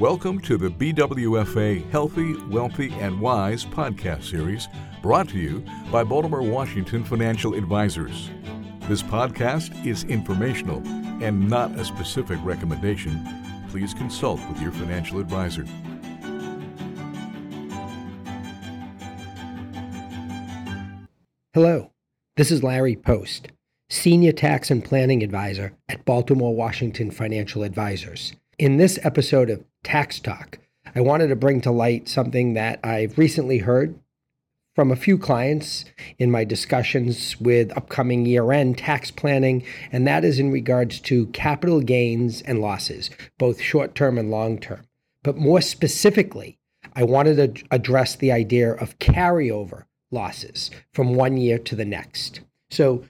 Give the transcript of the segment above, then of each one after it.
Welcome to the BWFA Healthy, Wealthy, and Wise podcast series brought to you by Baltimore Washington Financial Advisors. This podcast is informational and not a specific recommendation. Please consult with your financial advisor. Hello, this is Larry Post, Senior Tax and Planning Advisor at Baltimore Washington Financial Advisors. In this episode of Tax Talk, I wanted to bring to light something that I've recently heard from a few clients in my discussions with upcoming year end tax planning, and that is in regards to capital gains and losses, both short term and long term. But more specifically, I wanted to address the idea of carryover losses from one year to the next. So,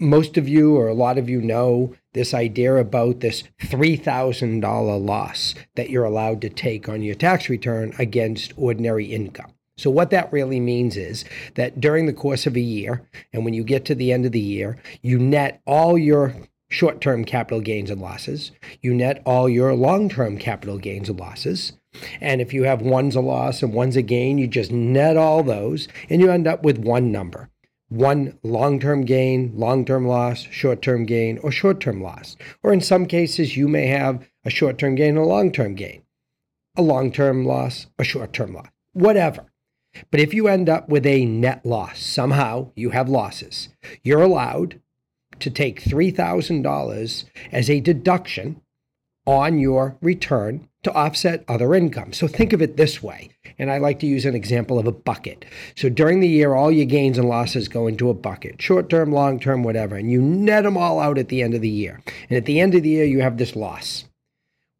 most of you or a lot of you know this idea about this $3,000 loss that you're allowed to take on your tax return against ordinary income. So, what that really means is that during the course of a year, and when you get to the end of the year, you net all your short term capital gains and losses, you net all your long term capital gains and losses. And if you have one's a loss and one's a gain, you just net all those and you end up with one number one long term gain, long term loss, short term gain, or short term loss. Or in some cases, you may have a short term gain, and a long term gain, a long term loss, a short term loss, whatever. But if you end up with a net loss, somehow you have losses, you're allowed to take $3,000 as a deduction on your return to offset other income. So think of it this way. And I like to use an example of a bucket. So during the year, all your gains and losses go into a bucket, short term, long term, whatever, and you net them all out at the end of the year. And at the end of the year, you have this loss.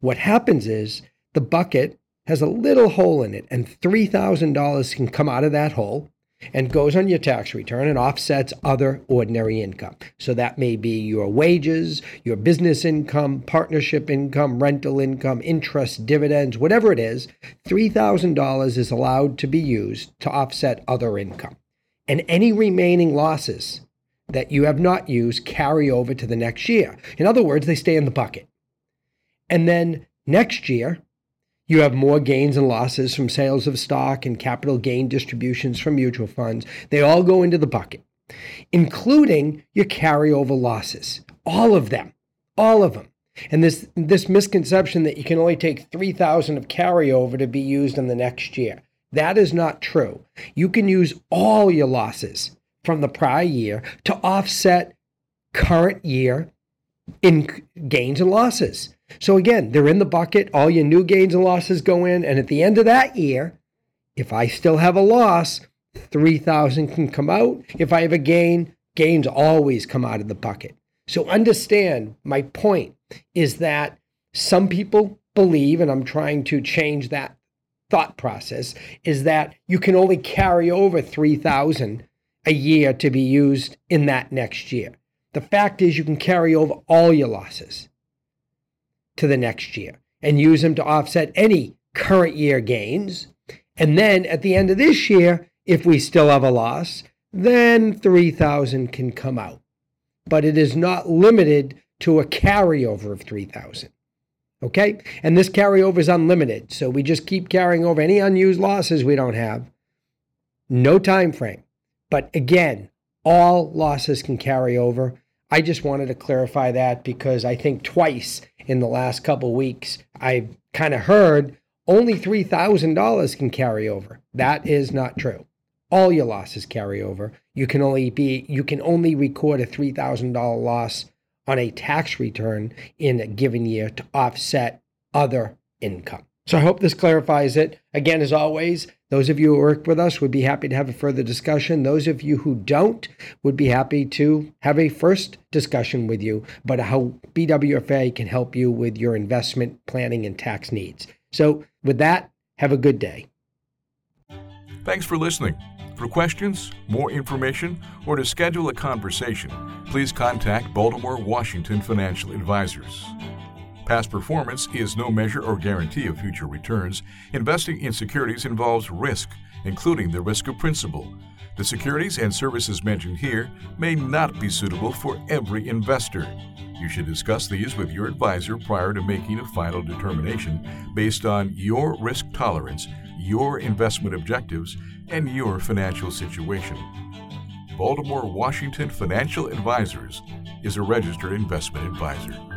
What happens is the bucket has a little hole in it, and $3,000 can come out of that hole and goes on your tax return and offsets other ordinary income. So that may be your wages, your business income, partnership income, rental income, interest, dividends, whatever it is, $3,000 is allowed to be used to offset other income. And any remaining losses that you have not used carry over to the next year. In other words, they stay in the bucket. And then next year, you have more gains and losses from sales of stock and capital gain distributions from mutual funds. They all go into the bucket, including your carryover losses. All of them. All of them. And this this misconception that you can only take 3000 of carryover to be used in the next year. That is not true. You can use all your losses from the prior year to offset current year in gains and losses. So again, they're in the bucket. All your new gains and losses go in. And at the end of that year, if I still have a loss, 3000 can come out. If I have a gain, gains always come out of the bucket. So understand my point is that some people believe, and I'm trying to change that thought process, is that you can only carry over 3000 a year to be used in that next year. The fact is, you can carry over all your losses to the next year and use them to offset any current year gains. And then at the end of this year, if we still have a loss, then 3000 can come out. But it is not limited to a carryover of 3000. Okay? And this carryover is unlimited. So we just keep carrying over any unused losses we don't have. No time frame. But again, all losses can carry over. I just wanted to clarify that because I think twice in the last couple weeks I've kind of heard only $3,000 can carry over. That is not true. All your losses carry over. You can only be you can only record a $3,000 loss on a tax return in a given year to offset other income. So I hope this clarifies it. Again, as always, those of you who work with us would be happy to have a further discussion. Those of you who don't would be happy to have a first discussion with you about how BWFA can help you with your investment planning and tax needs. So, with that, have a good day. Thanks for listening. For questions, more information, or to schedule a conversation, please contact Baltimore Washington Financial Advisors. Past performance is no measure or guarantee of future returns. Investing in securities involves risk, including the risk of principal. The securities and services mentioned here may not be suitable for every investor. You should discuss these with your advisor prior to making a final determination based on your risk tolerance, your investment objectives, and your financial situation. Baltimore Washington Financial Advisors is a registered investment advisor.